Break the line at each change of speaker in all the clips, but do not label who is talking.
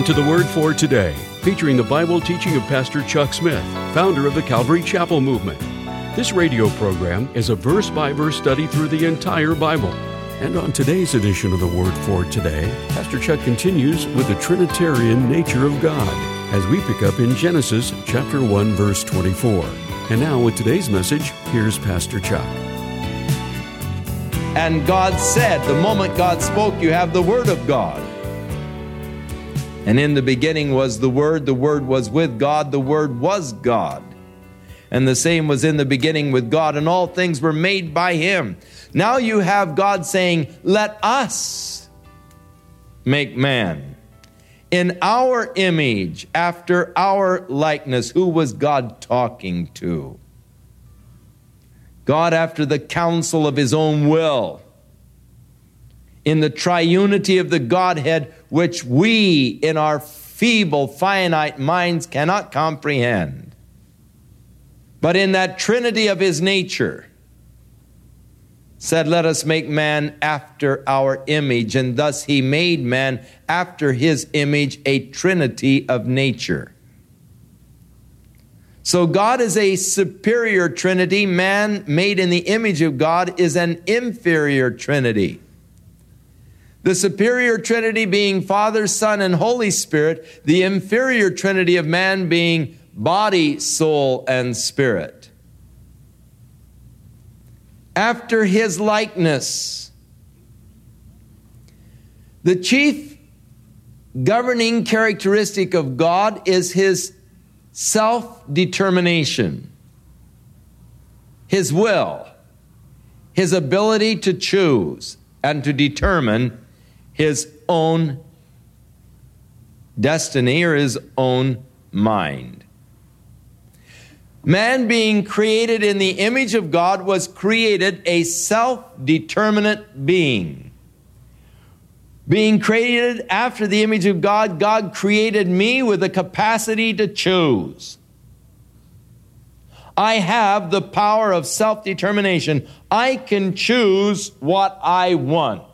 Welcome to the Word for Today, featuring the Bible teaching of Pastor Chuck Smith, founder of the Calvary Chapel Movement. This radio program is a verse by verse study through the entire Bible. And on today's edition of the Word for Today, Pastor Chuck continues with the Trinitarian nature of God as we pick up in Genesis chapter 1 verse 24. And now with today's message, here's Pastor Chuck.
And God said, the moment God spoke, you have the Word of God. And in the beginning was the Word, the Word was with God, the Word was God. And the same was in the beginning with God, and all things were made by Him. Now you have God saying, Let us make man in our image, after our likeness. Who was God talking to? God, after the counsel of His own will in the triunity of the Godhead, which we in our feeble, finite minds cannot comprehend. But in that trinity of his nature, said, Let us make man after our image. And thus he made man after his image, a trinity of nature. So God is a superior trinity. Man made in the image of God is an inferior trinity. The superior trinity being Father, Son, and Holy Spirit, the inferior trinity of man being body, soul, and spirit. After his likeness, the chief governing characteristic of God is his self determination, his will, his ability to choose and to determine his own destiny or his own mind. Man, being created in the image of God, was created a self determinate being. Being created after the image of God, God created me with the capacity to choose. I have the power of self determination. I can choose what I want.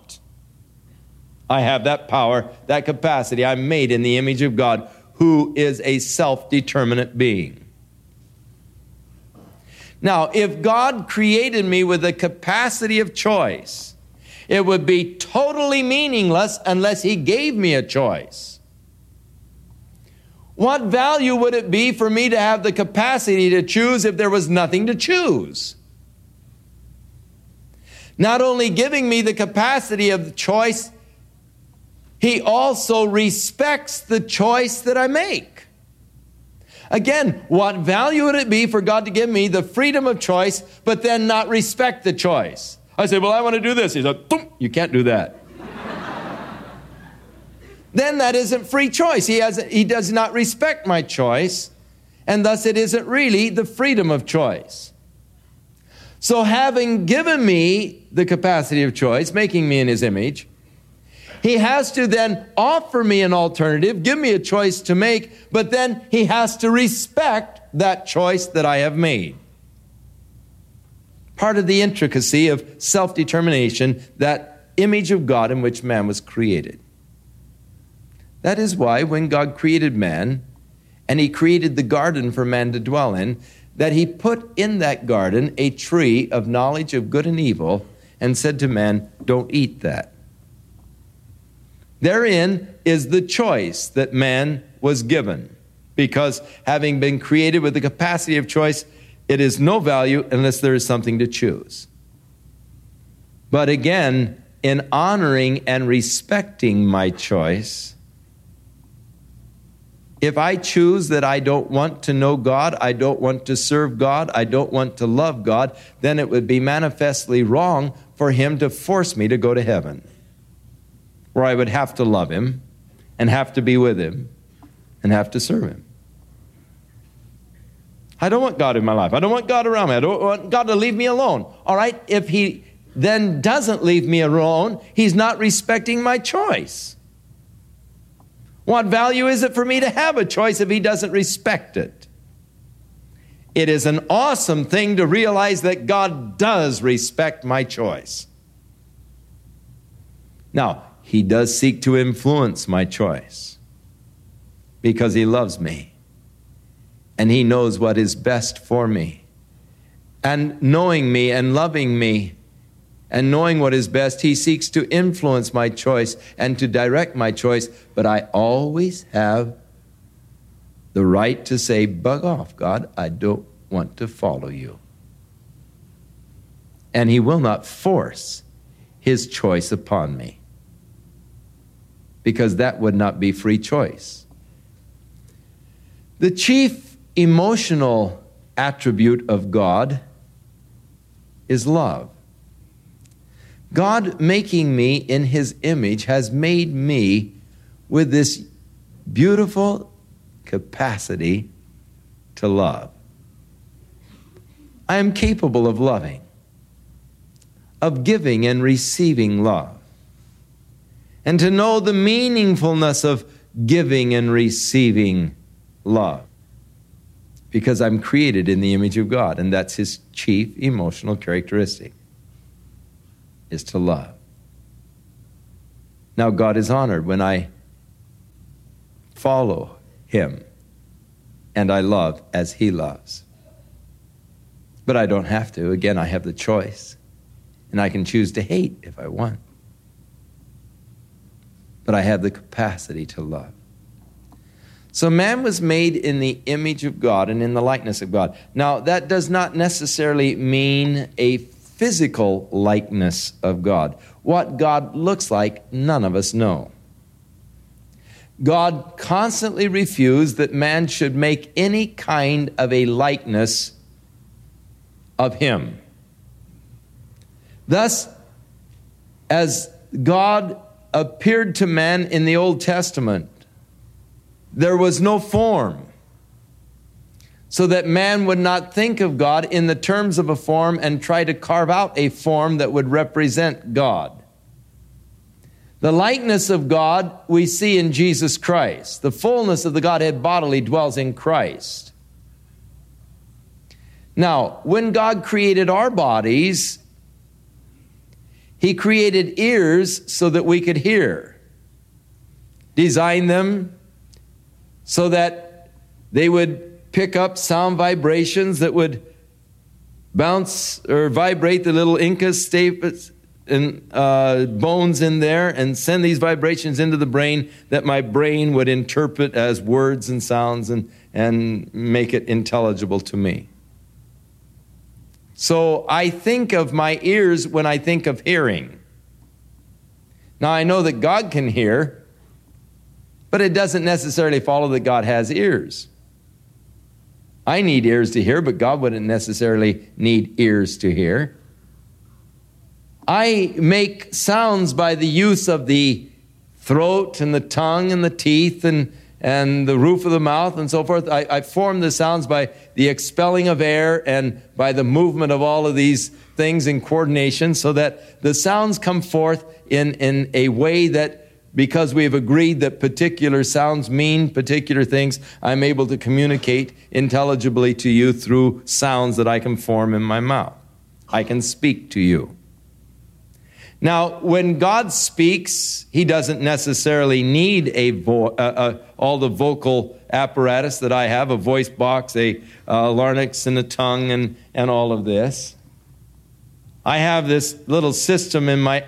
I have that power, that capacity. I'm made in the image of God, who is a self determinate being. Now, if God created me with the capacity of choice, it would be totally meaningless unless He gave me a choice. What value would it be for me to have the capacity to choose if there was nothing to choose? Not only giving me the capacity of choice, he also respects the choice that I make. Again, what value would it be for God to give me the freedom of choice, but then not respect the choice? I say, Well, I want to do this. He said, You can't do that. then that isn't free choice. He, has, he does not respect my choice, and thus it isn't really the freedom of choice. So, having given me the capacity of choice, making me in his image, he has to then offer me an alternative, give me a choice to make, but then he has to respect that choice that I have made. Part of the intricacy of self determination, that image of God in which man was created. That is why, when God created man, and he created the garden for man to dwell in, that he put in that garden a tree of knowledge of good and evil and said to man, Don't eat that. Therein is the choice that man was given. Because having been created with the capacity of choice, it is no value unless there is something to choose. But again, in honoring and respecting my choice, if I choose that I don't want to know God, I don't want to serve God, I don't want to love God, then it would be manifestly wrong for Him to force me to go to heaven where I would have to love him and have to be with him and have to serve him. I don't want God in my life. I don't want God around me. I don't want God to leave me alone. All right? If he then doesn't leave me alone, he's not respecting my choice. What value is it for me to have a choice if he doesn't respect it? It is an awesome thing to realize that God does respect my choice. Now, he does seek to influence my choice. because He loves me and He knows what is best for me. And knowing me and loving me and knowing what is best, He seeks to influence my choice and to direct my choice. But I always have the right to say, Bug off, God, I don't want to follow you. And He will not force His choice upon me because that would not be free choice. The chief emotional attribute of God is love. God, making me in His image, has made me with this beautiful capacity to love. I am capable of loving, of giving and receiving love, and to know the meaningfulness of giving and receiving love. Because I'm created in the image of God, and that's His chief emotional characteristic is to love. Now, God is honored when I follow Him and I love as He loves. But I don't have to. Again, I have the choice. And I can choose to hate if I want. But I have the capacity to love. So man was made in the image of God and in the likeness of God. Now, that does not necessarily mean a physical likeness of God. What God looks like, none of us know. God constantly refused that man should make any kind of a likeness of him. Thus, as God appeared to man in the Old Testament, there was no form so that man would not think of God in the terms of a form and try to carve out a form that would represent God. The likeness of God we see in Jesus Christ. The fullness of the Godhead bodily dwells in Christ. Now, when God created our bodies, He created ears so that we could hear, designed them so that they would pick up sound vibrations that would bounce or vibrate the little stapes and uh, bones in there and send these vibrations into the brain that my brain would interpret as words and sounds and, and make it intelligible to me. So I think of my ears when I think of hearing. Now I know that God can hear, but it doesn't necessarily follow that God has ears. I need ears to hear, but God wouldn't necessarily need ears to hear. I make sounds by the use of the throat and the tongue and the teeth and, and the roof of the mouth and so forth. I, I form the sounds by the expelling of air and by the movement of all of these things in coordination so that the sounds come forth in, in a way that because we have agreed that particular sounds mean particular things, I'm able to communicate intelligibly to you through sounds that I can form in my mouth. I can speak to you. Now, when God speaks, He doesn't necessarily need a vo- uh, uh, all the vocal apparatus that I have a voice box, a uh, larynx, and a tongue, and, and all of this. I have this little system in my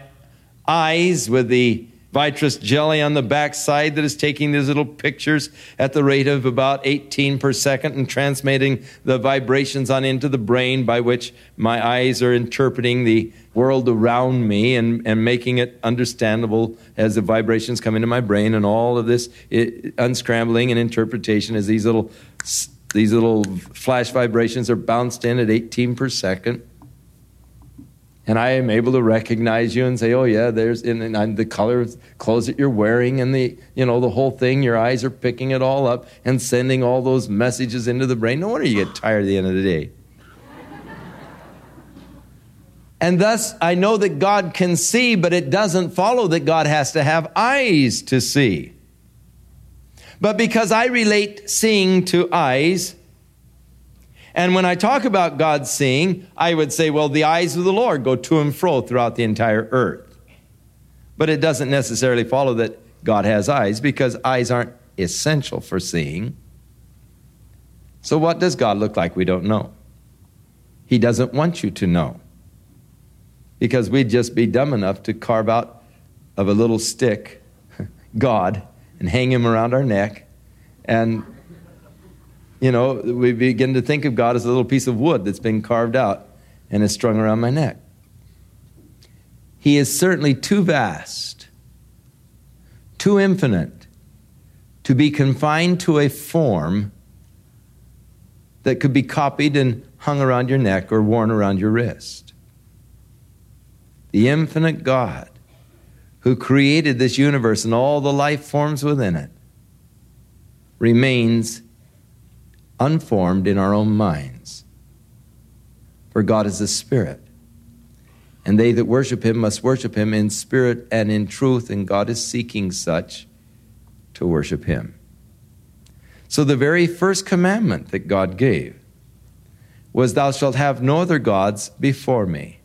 eyes with the vitreous jelly on the backside that is taking these little pictures at the rate of about 18 per second and transmitting the vibrations on into the brain by which my eyes are interpreting the world around me and, and making it understandable as the vibrations come into my brain and all of this it, unscrambling and interpretation as these little these little flash vibrations are bounced in at 18 per second and I am able to recognize you and say, "Oh yeah, there's and, and the color of clothes that you're wearing and the you know the whole thing. Your eyes are picking it all up and sending all those messages into the brain. No wonder you get tired at the end of the day." and thus, I know that God can see, but it doesn't follow that God has to have eyes to see. But because I relate seeing to eyes, and when I talk about God seeing, I would say, well, the eyes of the Lord go to and fro throughout the entire earth. But it doesn't necessarily follow that God has eyes because eyes aren't essential for seeing. So, what does God look like? We don't know. He doesn't want you to know. Because we'd just be dumb enough to carve out of a little stick God and hang him around our neck. And, you know, we begin to think of God as a little piece of wood that's been carved out and is strung around my neck. He is certainly too vast, too infinite to be confined to a form that could be copied and hung around your neck or worn around your wrist. The infinite God who created this universe and all the life forms within it remains unformed in our own minds. For God is a spirit. And they that worship him must worship him in spirit and in truth, and God is seeking such to worship him. So, the very first commandment that God gave was, Thou shalt have no other gods before me.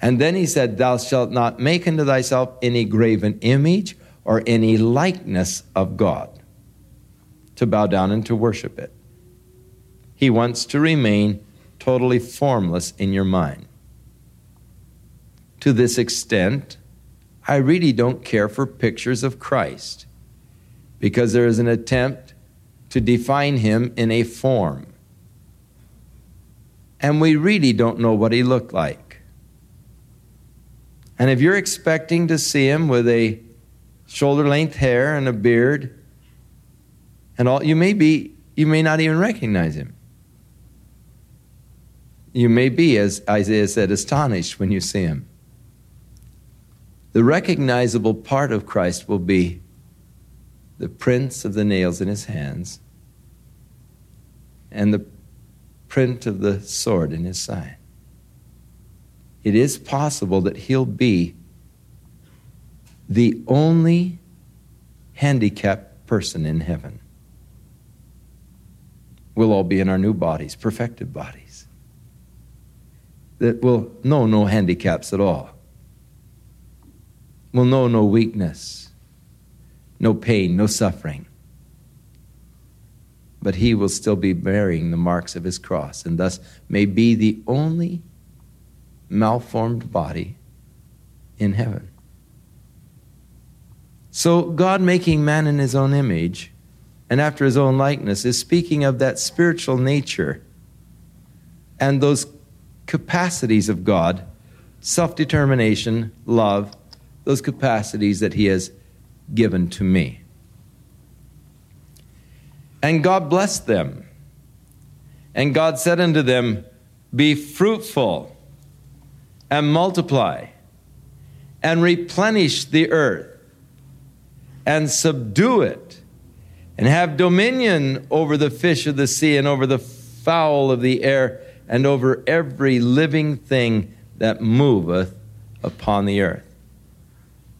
And then he said, Thou shalt not make unto thyself any graven image or any likeness of God to bow down and to worship it. He wants to remain totally formless in your mind. To this extent, I really don't care for pictures of Christ because there is an attempt to define him in a form. And we really don't know what he looked like. And if you're expecting to see him with a shoulder length hair and a beard and all, you may be, you may not even recognize him. You may be, as Isaiah said, astonished when you see him. The recognizable part of Christ will be the prints of the nails in his hands and the print of the sword in his side. It is possible that he'll be the only handicapped person in heaven. We'll all be in our new bodies, perfected bodies, that will know no handicaps at all, will know no weakness, no pain, no suffering but he will still be bearing the marks of his cross and thus may be the only malformed body in heaven. So, God making man in his own image and after his own likeness is speaking of that spiritual nature and those capacities of God self determination, love, those capacities that he has given to me. And God blessed them. And God said unto them, Be fruitful and multiply and replenish the earth and subdue it and have dominion over the fish of the sea and over the fowl of the air and over every living thing that moveth upon the earth.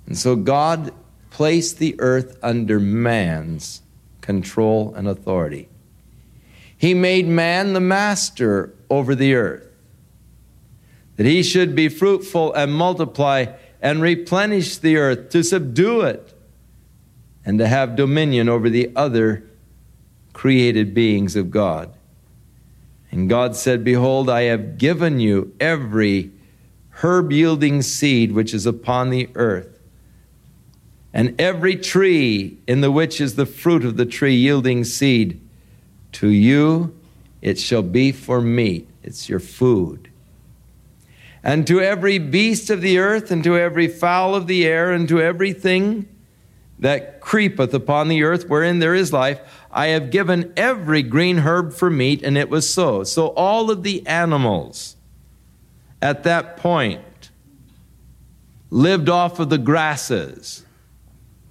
And so God placed the earth under man's control, and authority. He made man the master over the earth, that he should be fruitful and multiply and replenish the earth, to subdue it, and to have dominion over the other created beings of God. And God said, Behold, I have given you every herb yielding seed which is upon the earth and every tree in the which is the fruit of the tree yielding seed, to you it shall be for meat. It's your food. And to every beast of the earth, and to every fowl of the air, and to everything that creepeth upon the earth wherein there is life, I have given every green herb for meat, and it was so. So all of the animals at that point lived off of the grasses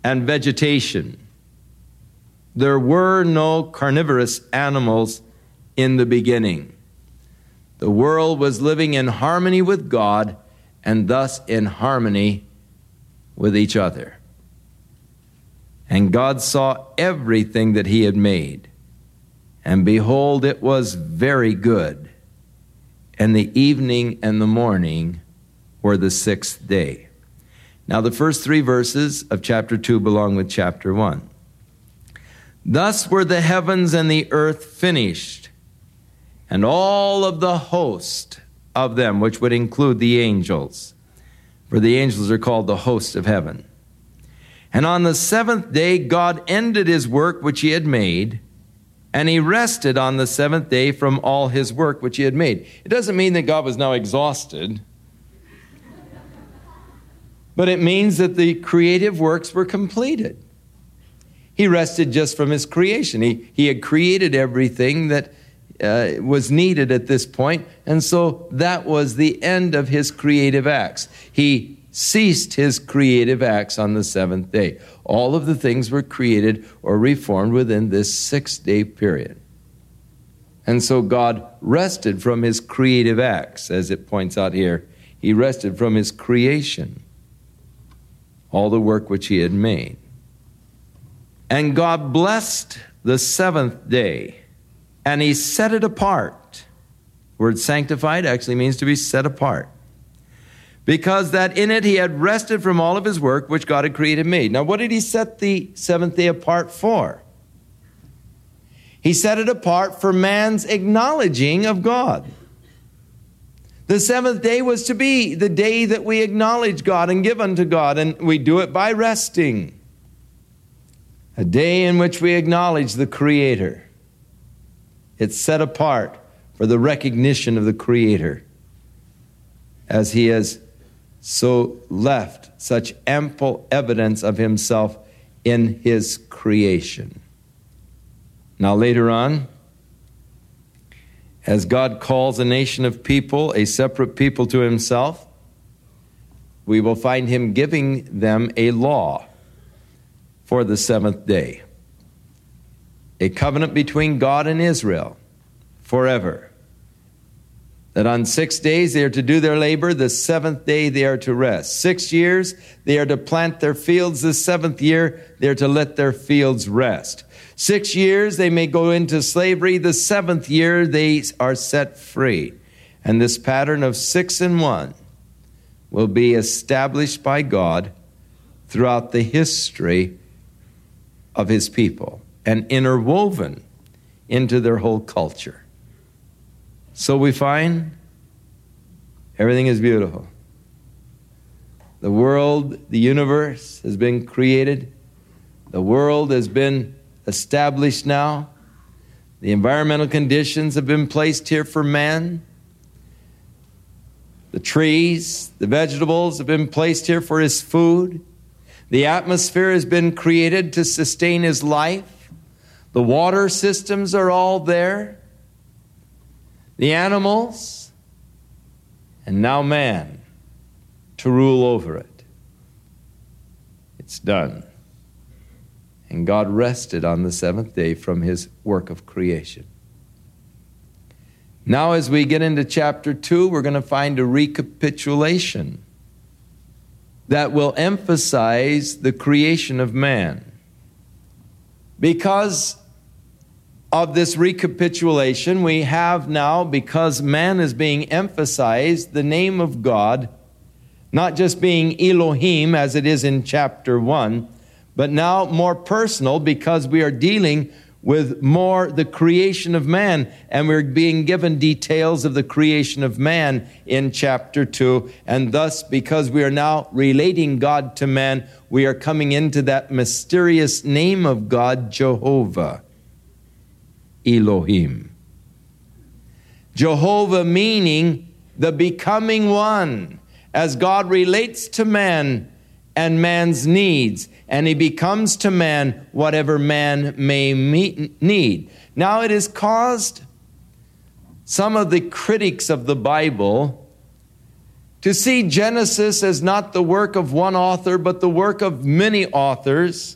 and vegetation. There were no carnivorous animals in the beginning. The world was living in harmony with God and thus in harmony with each other. And God saw everything that He had made, and behold, it was very good. And the evening and the morning were the sixth day. Now, the first three verses of chapter 2 belong with chapter 1. Thus were the heavens and the earth finished, and all of the host of them, which would include the angels, for the angels are called the host of heaven. And on the seventh day, God ended his work which he had made, and he rested on the seventh day from all his work which he had made. It doesn't mean that God was now exhausted, but it means that the creative works were completed. He rested just from his creation. He, he had created everything that uh, was needed at this point, and so that was the end of his creative acts. He ceased his creative acts on the seventh day. All of the things were created or reformed within this six day period. And so God rested from his creative acts, as it points out here. He rested from his creation, all the work which he had made. And God blessed the seventh day, and he set it apart. The Word sanctified actually means to be set apart. Because that in it he had rested from all of his work which God had created and made. Now, what did he set the seventh day apart for? He set it apart for man's acknowledging of God. The seventh day was to be the day that we acknowledge God and give unto God, and we do it by resting a day in which we acknowledge the Creator. It's set apart for the recognition of the Creator as He has so left such ample evidence of Himself in His creation. Now, later on, as God calls a nation of people, a separate people to Himself, we will find Him giving them a law for the seventh day. A covenant between God and Israel forever. That on six days they are to do their labor, the seventh day they are to rest. Six years they are to plant their fields, the seventh year they are to let their fields rest. Six years they may go into slavery, the seventh year they are set free. And this pattern of six and one will be established by God throughout the history of his people and interwoven into their whole culture. So we find everything is beautiful. The world, the universe has been created. The world has been established now. The environmental conditions have been placed here for man. The trees, the vegetables have been placed here for his food. The atmosphere has been created to sustain his life. The water systems are all there. The animals, and now man to rule over it. It's done. And God rested on the seventh day from his work of creation. Now, as we get into chapter 2, we're going to find a recapitulation that will emphasize the creation of man. Because of this recapitulation, we have now, because man is being emphasized, the name of God, not just being Elohim as it is in chapter 1, but now more personal because we are dealing with more the creation of man. And we're being given details of the creation of man in chapter 2. And thus, because we are now relating God to man, we are coming into that mysterious name of God, Jehovah, Elohim. Jehovah meaning the becoming one. As God relates to man, and man's needs, and he becomes to man whatever man may meet, need. Now, it has caused some of the critics of the Bible to see Genesis as not the work of one author, but the work of many authors.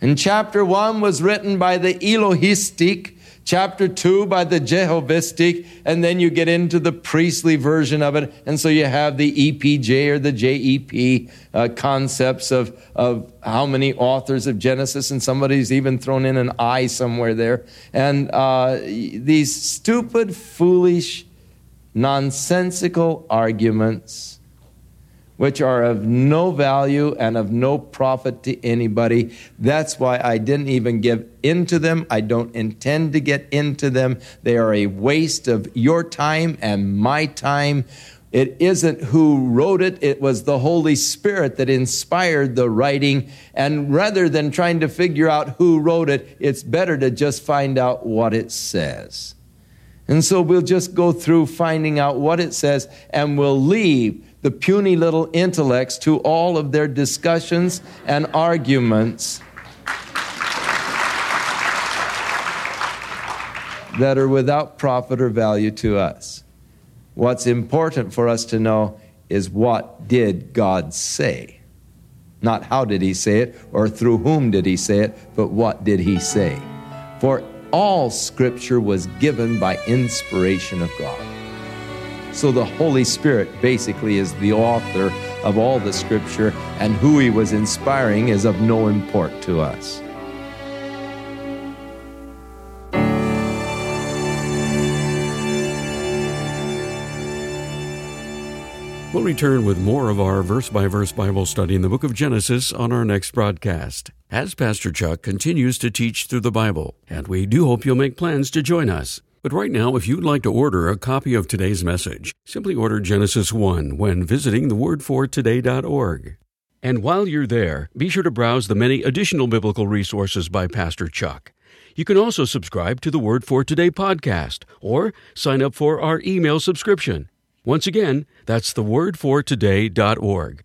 And chapter 1 was written by the Elohistic chapter 2 by the Jehovistic, and then you get into the priestly version of it. And so you have the EPJ or the JEP uh, concepts of, of how many authors of Genesis, and somebody's even thrown in an I somewhere there. And uh, these stupid, foolish, nonsensical arguments which are of no value and of no profit to anybody. That's why I didn't even give into them. I don't intend to get into them. They are a waste of your time and my time. It isn't who wrote it, it was the Holy Spirit that inspired the writing. And rather than trying to figure out who wrote it, it's better to just find out what it says. And so we'll just go through finding out what it says, and we'll leave the puny little intellects to all of their discussions and arguments that are without profit or value to us. What's important for us to know is what did God say? Not how did he say it or through whom did he say it, but what did he say? For all scripture was given by inspiration of God. So the Holy Spirit basically is the author of all the scripture, and who he was inspiring is of no import to us.
We'll return with more of our verse by verse Bible study in the book of Genesis on our next broadcast, as Pastor Chuck continues to teach through the Bible, and we do hope you'll make plans to join us. But right now, if you'd like to order a copy of today's message, simply order Genesis 1 when visiting thewordfortoday.org. And while you're there, be sure to browse the many additional biblical resources by Pastor Chuck. You can also subscribe to the Word for Today podcast or sign up for our email subscription. Once again, that's thewordfortoday.org.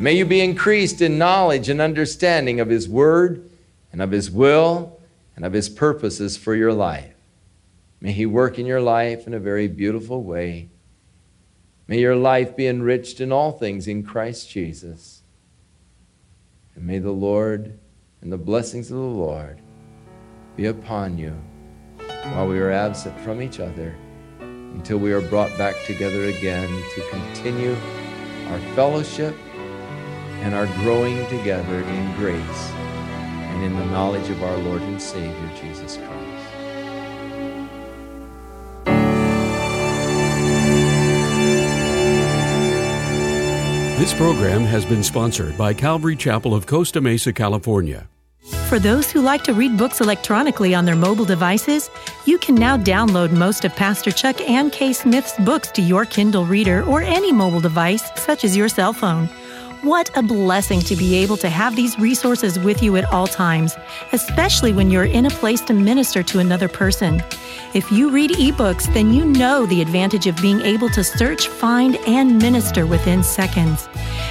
May you be increased in knowledge and understanding of His Word and of His will and of His purposes for your life. May He work in your life in a very beautiful way. May your life be enriched in all things in Christ Jesus. And may the Lord and the blessings of the Lord be upon you while we are absent from each other until we are brought back together again to continue our fellowship and are growing together in grace and in the knowledge of our Lord and Savior, Jesus Christ.
This program has been sponsored by Calvary Chapel of Costa Mesa, California.
For those who like to read books electronically on their mobile devices, you can now download most of Pastor Chuck and Kay Smith's books to your Kindle reader or any mobile device, such as your cell phone. What a blessing to be able to have these resources with you at all times, especially when you're in a place to minister to another person. If you read ebooks, then you know the advantage of being able to search, find, and minister within seconds.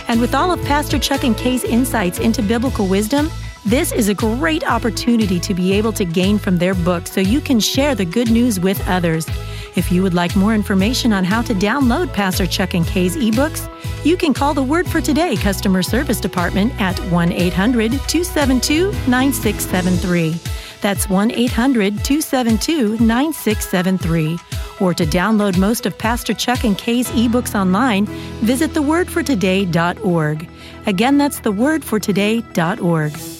And with all of Pastor Chuck and Kay's insights into biblical wisdom, this is a great opportunity to be able to gain from their book so you can share the good news with others. If you would like more information on how to download Pastor Chuck and Kay's ebooks, you can call the Word for Today customer service department at 1 800 272 9673. That's 1 800 272 9673. Or to download most of Pastor Chuck and Kay's ebooks online, visit thewordfortoday.org. Again, that's thewordfortoday.org.